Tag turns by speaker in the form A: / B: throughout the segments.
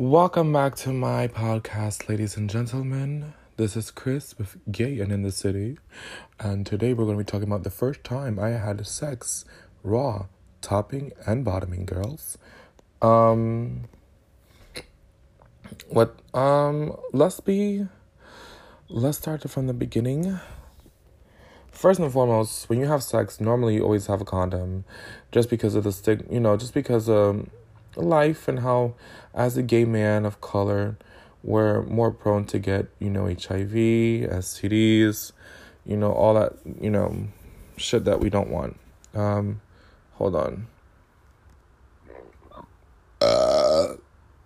A: Welcome back to my podcast, ladies and gentlemen. This is Chris with Gay and in the City, and today we're going to be talking about the first time I had sex, raw, topping and bottoming, girls. Um, what? Um, let's be. Let's start from the beginning. First and foremost, when you have sex, normally you always have a condom, just because of the stick. You know, just because um life and how, as a gay man of color, we're more prone to get, you know, HIV, STDs, you know, all that, you know, shit that we don't want. Um, hold on. Uh,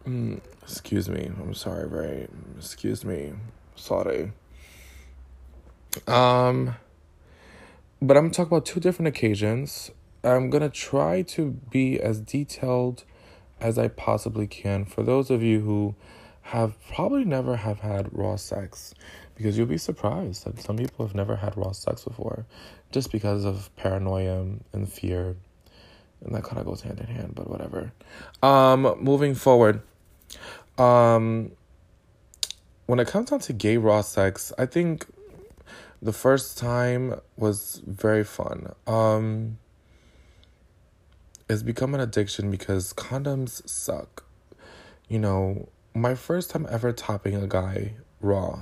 A: mm, excuse me. I'm sorry, very. Excuse me. Sorry. Um, but I'm talking about two different occasions. I'm gonna try to be as detailed as I possibly can for those of you who have probably never have had raw sex because you'll be surprised that some people have never had raw sex before just because of paranoia and fear and that kind of goes hand in hand but whatever. Um moving forward um when it comes down to gay raw sex i think the first time was very fun. Um it's become an addiction because condoms suck. You know, my first time ever topping a guy raw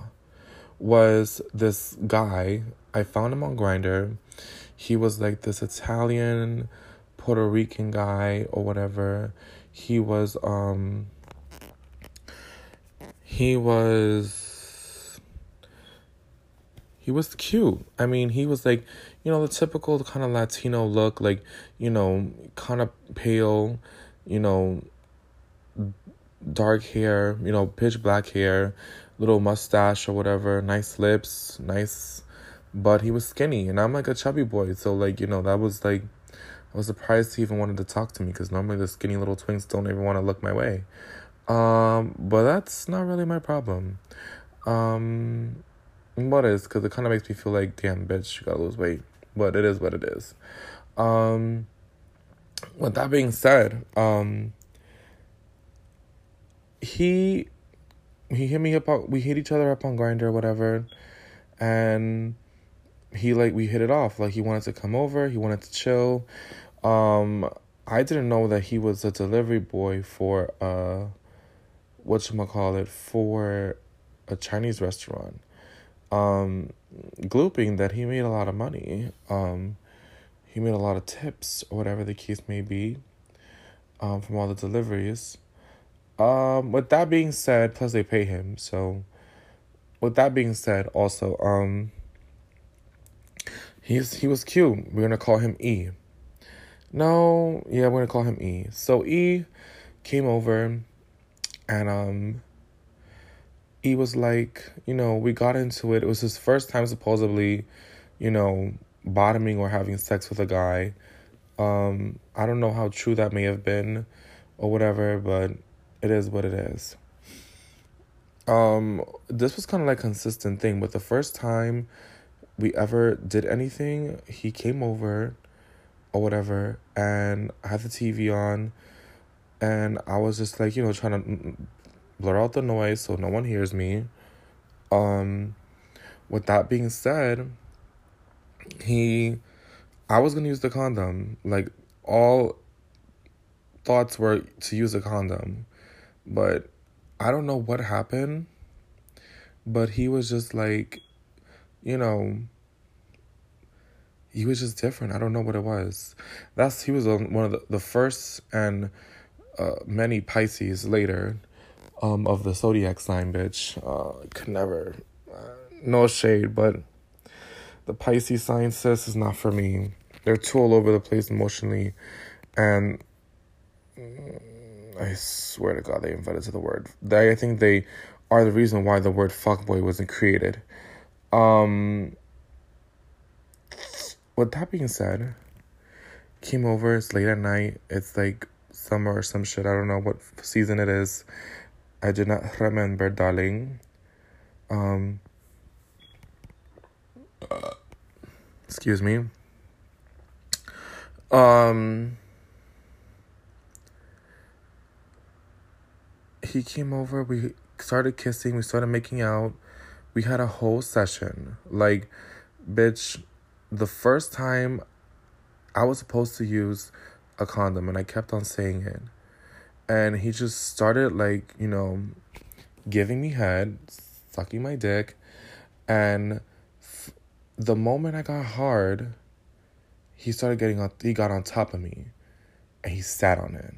A: was this guy. I found him on Grindr. He was like this Italian, Puerto Rican guy or whatever. He was um he was he was cute. I mean, he was like you know, the typical kind of Latino look, like, you know, kind of pale, you know, dark hair, you know, pitch black hair, little mustache or whatever, nice lips, nice, but he was skinny, and I'm like a chubby boy, so like, you know, that was like, I was surprised he even wanted to talk to me because normally the skinny little twinks don't even want to look my way. Um, but that's not really my problem. Um, what is? Because it kind of makes me feel like, damn, bitch, you gotta lose weight but it is what it is. Um, with that being said, um, he he hit me up. On, we hit each other up on Grindr or whatever, and he like we hit it off. Like he wanted to come over. He wanted to chill. Um, I didn't know that he was a delivery boy for uh, what call it for a Chinese restaurant. Um, glooping that he made a lot of money. Um, he made a lot of tips, or whatever the case may be, um, from all the deliveries. Um, with that being said, plus they pay him. So, with that being said, also, um, he's he was cute. We're gonna call him E. No, yeah, we're gonna call him E. So E came over, and um, he was like, you know, we got into it. It was his first time supposedly, you know, bottoming or having sex with a guy. Um, I don't know how true that may have been or whatever, but it is what it is. Um, this was kind of like a consistent thing, but the first time we ever did anything, he came over or whatever, and I had the TV on, and I was just like, you know, trying to blur out the noise so no one hears me. Um, with that being said, he, I was gonna use the condom. Like all thoughts were to use a condom, but I don't know what happened. But he was just like, you know, he was just different. I don't know what it was. That's he was one of the, the first and uh, many Pisces later um, of the zodiac sign, bitch. Uh, could never, uh, no shade, but the Pisces sign sis is not for me. They're too all over the place emotionally, and mm, I swear to God, they invented to the word. They, I think they are the reason why the word fuckboy wasn't created. Um, with that being said, came over. It's late at night. It's like summer or some shit. I don't know what season it is. I do not remember, darling. Um, uh, excuse me. Um, he came over, we started kissing, we started making out. We had a whole session. Like, bitch, the first time I was supposed to use a condom and I kept on saying it. And he just started, like, you know, giving me head, sucking my dick. And f- the moment I got hard, he started getting on, he got on top of me and he sat on it.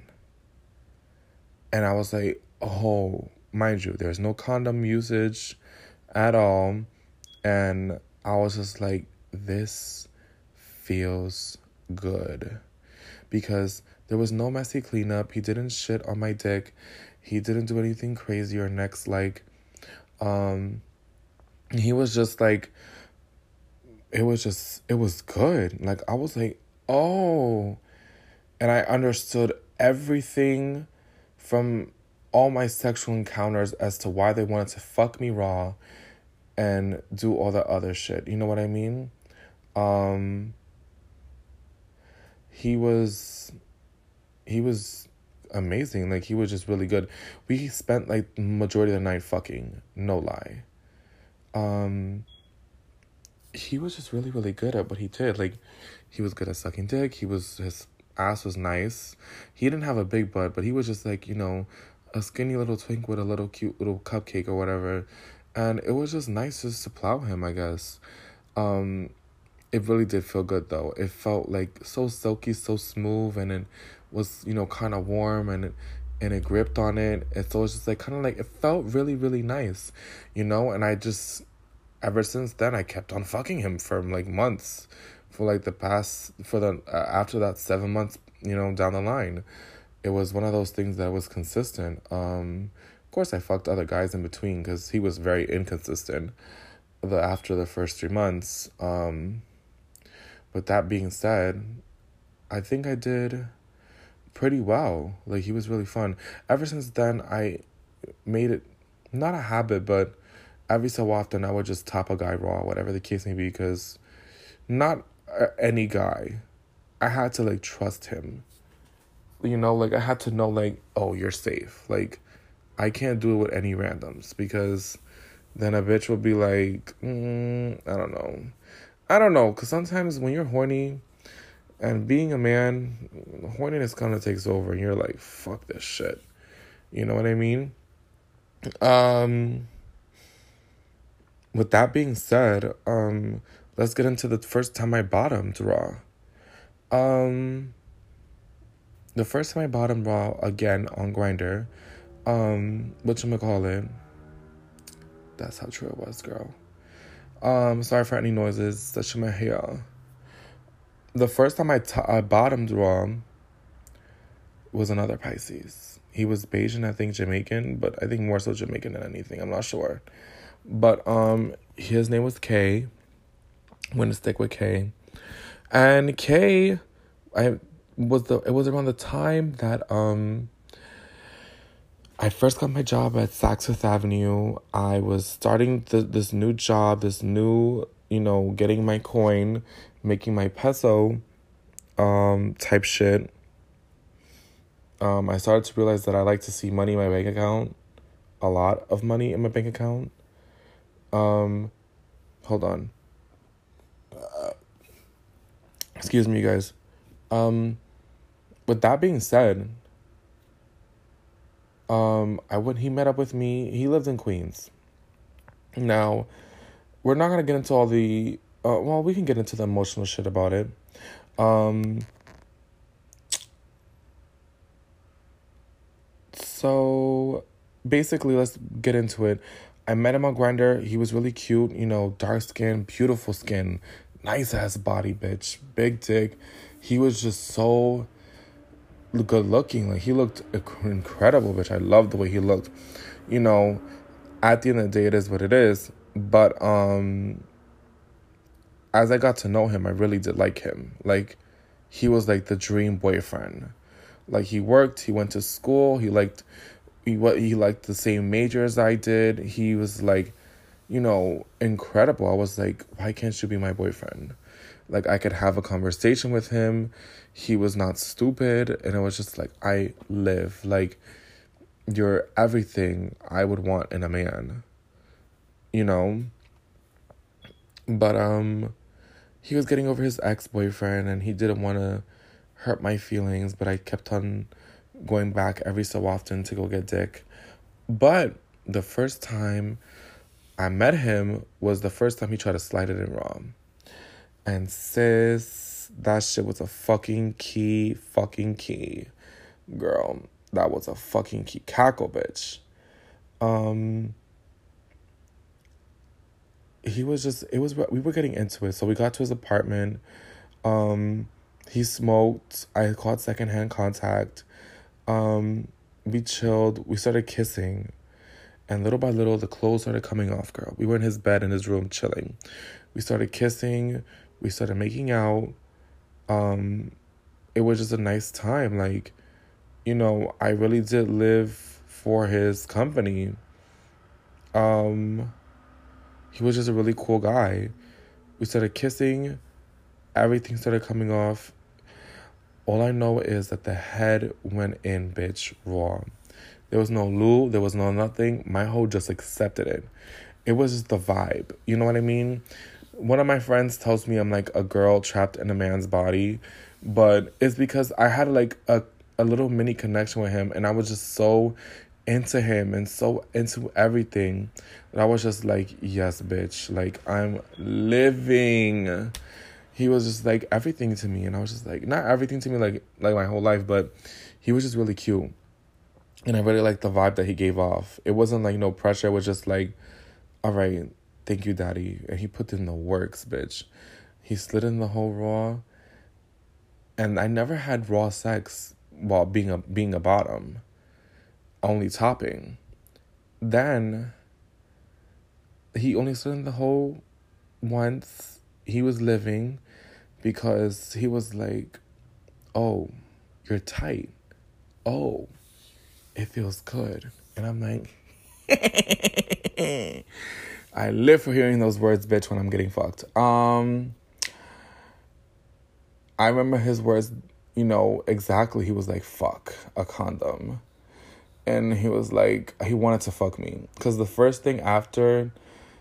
A: And I was like, oh, mind you, there's no condom usage at all. And I was just like, this feels good. Because there was no messy cleanup. He didn't shit on my dick. He didn't do anything crazy or next like um he was just like it was just it was good. Like I was like, "Oh." And I understood everything from all my sexual encounters as to why they wanted to fuck me raw and do all the other shit. You know what I mean? Um he was he was amazing. Like he was just really good. We spent like majority of the night fucking, no lie. Um he was just really really good at what he did. Like he was good at sucking dick. He was his ass was nice. He didn't have a big butt, but he was just like, you know, a skinny little twink with a little cute little cupcake or whatever. And it was just nice just to plow him, I guess. Um it really did feel good though. It felt like so silky, so smooth and it was, you know, kind of warm and and it gripped on it. And so it's just like kind of like it felt really really nice, you know, and I just ever since then I kept on fucking him for like months for like the past for the uh, after that 7 months, you know, down the line. It was one of those things that was consistent. Um of course I fucked other guys in between cuz he was very inconsistent the after the first 3 months. Um that being said, I think I did pretty well. Like he was really fun. Ever since then I made it not a habit, but every so often I would just top a guy raw, whatever the case may be, because not uh, any guy. I had to like trust him. You know, like I had to know, like, oh, you're safe. Like, I can't do it with any randoms because then a bitch will be like, mm, I don't know. I don't know, because sometimes when you're horny and being a man, horniness kind of takes over and you're like, fuck this shit. You know what I mean? Um, with that being said, um, let's get into the first time I bottomed raw. Um, the first time I bottomed raw again on Grindr, um, it? That's how true it was, girl. Um, sorry for any noises. That's my hair. The first time I, t- I bottomed raw was another Pisces. He was Bajan, I think Jamaican, but I think more so Jamaican than anything. I'm not sure. But um, his name was Kay. I'm gonna stick with Kay. And Kay, I was the it was around the time that um I first got my job at Saks Fifth Avenue. I was starting the, this new job, this new, you know, getting my coin, making my peso um type shit. Um I started to realize that I like to see money in my bank account. A lot of money in my bank account. Um, hold on. Uh, excuse me, guys. Um, with that being said, um, I when he met up with me, he lives in Queens. Now, we're not gonna get into all the. Uh, well, we can get into the emotional shit about it. Um, so basically, let's get into it. I met him on Grindr. He was really cute, you know, dark skin, beautiful skin, nice ass body, bitch, big dick. He was just so good looking. Like he looked incredible, bitch. I love the way he looked. You know, at the end of the day, it is what it is. But um, as I got to know him, I really did like him. Like he was like the dream boyfriend. Like he worked, he went to school, he liked he what he liked the same major as I did. He was like, you know, incredible. I was like, why can't you be my boyfriend? Like I could have a conversation with him. He was not stupid, and it was just like I live like you're everything I would want in a man. You know? But um he was getting over his ex-boyfriend and he didn't want to hurt my feelings, but I kept on going back every so often to go get dick. But the first time I met him was the first time he tried to slide it in raw. And sis, that shit was a fucking key, fucking key. Girl, that was a fucking key. Cackle, bitch. Um, he was just, it was, we were getting into it. So we got to his apartment. Um, he smoked. I caught secondhand contact. Um, we chilled. We started kissing. And little by little, the clothes started coming off, girl. We were in his bed in his room chilling. We started kissing. We started making out. Um, it was just a nice time. Like, you know, I really did live for his company. Um, he was just a really cool guy. We started kissing. Everything started coming off. All I know is that the head went in, bitch, raw. There was no lube, there was no nothing. My hoe just accepted it. It was just the vibe. You know what I mean? One of my friends tells me I'm like a girl trapped in a man's body, but it's because I had like a, a little mini connection with him and I was just so into him and so into everything that I was just like, yes, bitch. Like I'm living. He was just like everything to me and i was just like not everything to me like like my whole life but he was just really cute. And i really liked the vibe that he gave off. It wasn't like no pressure it was just like all right thank you daddy. And he put in the works bitch. He slid in the whole raw. And i never had raw sex while being a being a bottom only topping then he only slid in the hole once he was living because he was like, Oh, you're tight. Oh, it feels good. And I'm like, I live for hearing those words, bitch, when I'm getting fucked. Um, I remember his words, you know, exactly. He was like, fuck a condom. And he was like, he wanted to fuck me. Because the first thing after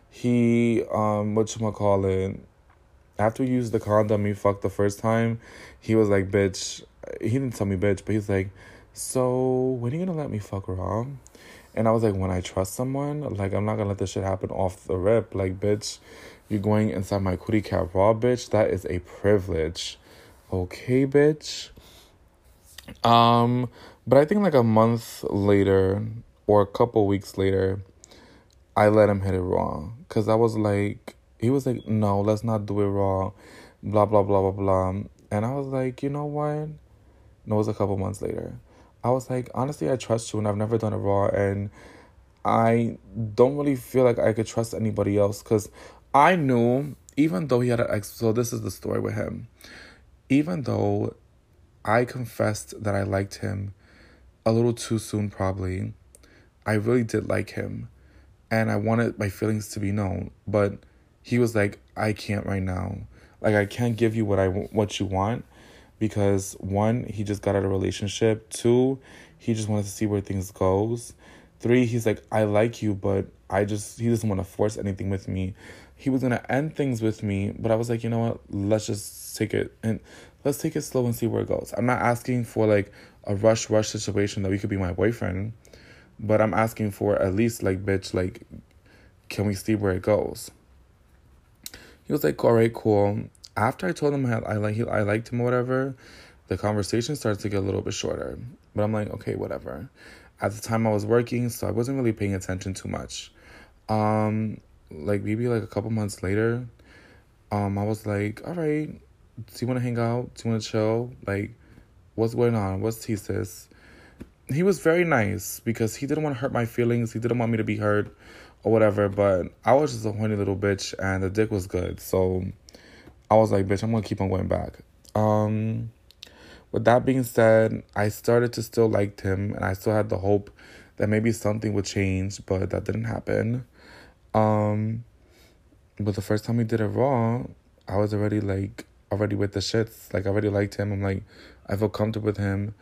A: he, um, whatchamacallit, after we used the condom he fucked the first time, he was like, bitch. He didn't tell me bitch, but he's like, so when are you gonna let me fuck raw? And I was like, when I trust someone, like I'm not gonna let this shit happen off the rip. Like, bitch, you're going inside my cootie cat raw, bitch. That is a privilege. Okay, bitch. Um, but I think like a month later or a couple weeks later, I let him hit it raw. Cause I was like, he was like, no, let's not do it raw, blah, blah, blah, blah, blah. And I was like, you know what? No, it was a couple months later. I was like, honestly, I trust you and I've never done it raw. And I don't really feel like I could trust anybody else because I knew, even though he had an ex, so this is the story with him. Even though I confessed that I liked him a little too soon, probably, I really did like him. And I wanted my feelings to be known. But he was like, I can't right now. Like I can't give you what I what you want because one, he just got out of relationship. Two, he just wanted to see where things goes. Three, he's like, I like you, but I just he doesn't want to force anything with me. He was gonna end things with me, but I was like, you know what? Let's just take it and let's take it slow and see where it goes. I'm not asking for like a rush rush situation that we could be my boyfriend, but I'm asking for at least like bitch like can we see where it goes? He was like, all right, cool. After I told him I, I like I liked him or whatever, the conversation starts to get a little bit shorter. But I'm like, okay, whatever. At the time I was working, so I wasn't really paying attention too much. Um, like maybe like a couple months later, um, I was like, all right, do you want to hang out? Do you want to chill? Like, what's going on? What's thesis? He was very nice because he didn't want to hurt my feelings. He didn't want me to be hurt or whatever. But I was just a horny little bitch, and the dick was good, so I was like, bitch, I'm gonna keep on going back. Um, with that being said, I started to still like him, and I still had the hope that maybe something would change, but that didn't happen. Um, but the first time we did it raw, I was already like already with the shits. Like I already liked him. I'm like, I feel comfortable with him.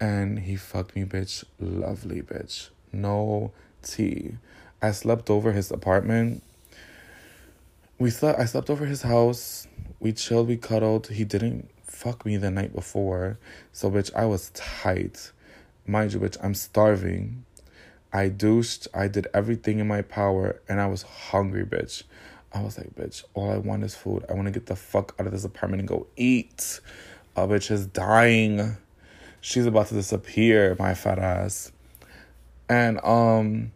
A: And he fucked me, bitch. Lovely, bitch. No tea. I slept over his apartment. We slept. I slept over his house. We chilled. We cuddled. He didn't fuck me the night before, so bitch, I was tight. Mind you, bitch, I'm starving. I douched. I did everything in my power, and I was hungry, bitch. I was like, bitch, all I want is food. I want to get the fuck out of this apartment and go eat. A bitch is dying. She's about to disappear, my fat ass. And um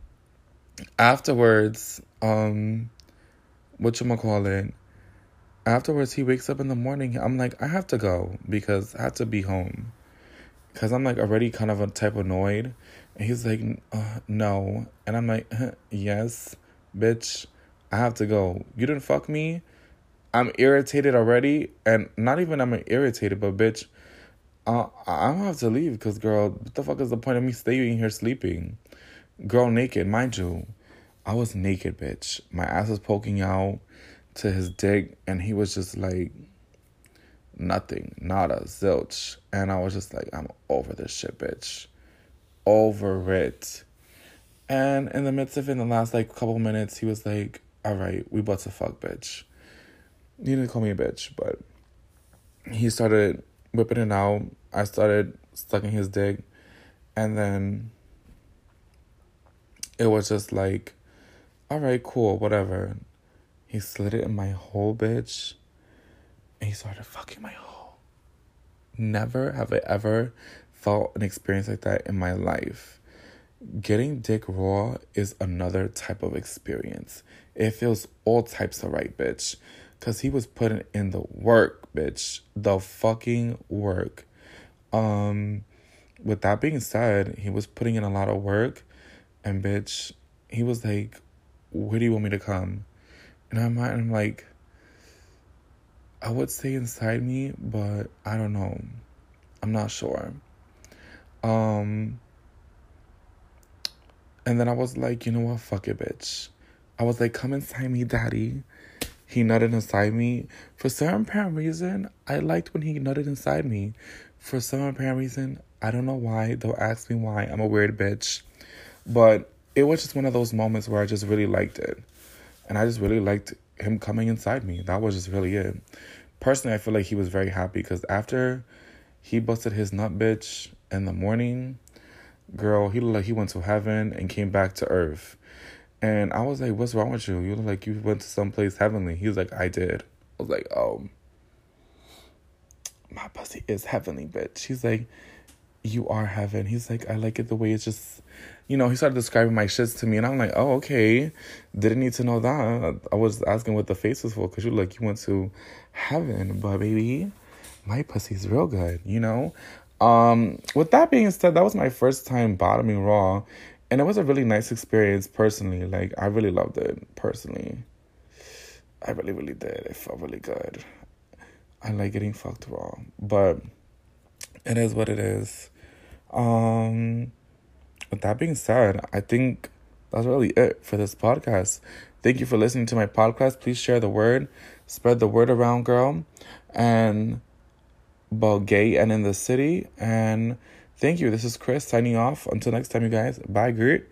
A: afterwards, um what you call it? Afterwards he wakes up in the morning. I'm like, I have to go because I have to be home. Cause I'm like already kind of a type annoyed. And he's like, uh, no. And I'm like, yes, bitch, I have to go. You didn't fuck me. I'm irritated already. And not even I'm irritated, but bitch, uh, I'm gonna have to leave because, girl, what the fuck is the point of me staying here sleeping? Girl, naked, mind you. I was naked, bitch. My ass was poking out to his dick, and he was just like, nothing, nada, zilch. And I was just like, I'm over this shit, bitch. Over it. And in the midst of it, in the last like couple minutes, he was like, all right, we about to fuck, bitch. He didn't call me a bitch, but he started whipping it out. I started sucking his dick. And then it was just like, all right, cool, whatever. He slid it in my hole, bitch. And he started fucking my hole. Never have I ever felt an experience like that in my life. Getting dick raw is another type of experience. It feels all types of right, bitch. Cause he was putting in the work, bitch. The fucking work. Um with that being said, he was putting in a lot of work and bitch, he was like, Where do you want me to come? And I'm, I'm like, I would stay inside me, but I don't know. I'm not sure. Um, and then I was like, you know what? Fuck it, bitch. I was like, come inside me, daddy. He nutted inside me. For some apparent reason, I liked when he nutted inside me. For some apparent reason, I don't know why. Don't ask me why. I'm a weird bitch. But it was just one of those moments where I just really liked it. And I just really liked him coming inside me. That was just really it. Personally, I feel like he was very happy because after he busted his nut bitch in the morning, girl, he looked like he went to heaven and came back to earth. And I was like, What's wrong with you? You look like you went to someplace heavenly. He was like, I did. I was like, Oh, my pussy is heavenly, bitch. He's like, You are heaven. He's like, I like it the way it's just you know, he started describing my shits to me, and I'm like, oh, okay. Didn't need to know that. I was asking what the face was for, because you like, you went to heaven, but baby, my pussy's real good, you know? Um, with that being said, that was my first time bottoming raw, and it was a really nice experience personally. Like, I really loved it personally. I really, really did. It felt really good. I like getting fucked raw, but it is what it is. Um, with that being said, I think that's really it for this podcast. Thank you for listening to my podcast. Please share the word, spread the word around, girl, and about gay and in the city. And thank you. This is Chris signing off. Until next time, you guys. Bye, Gert.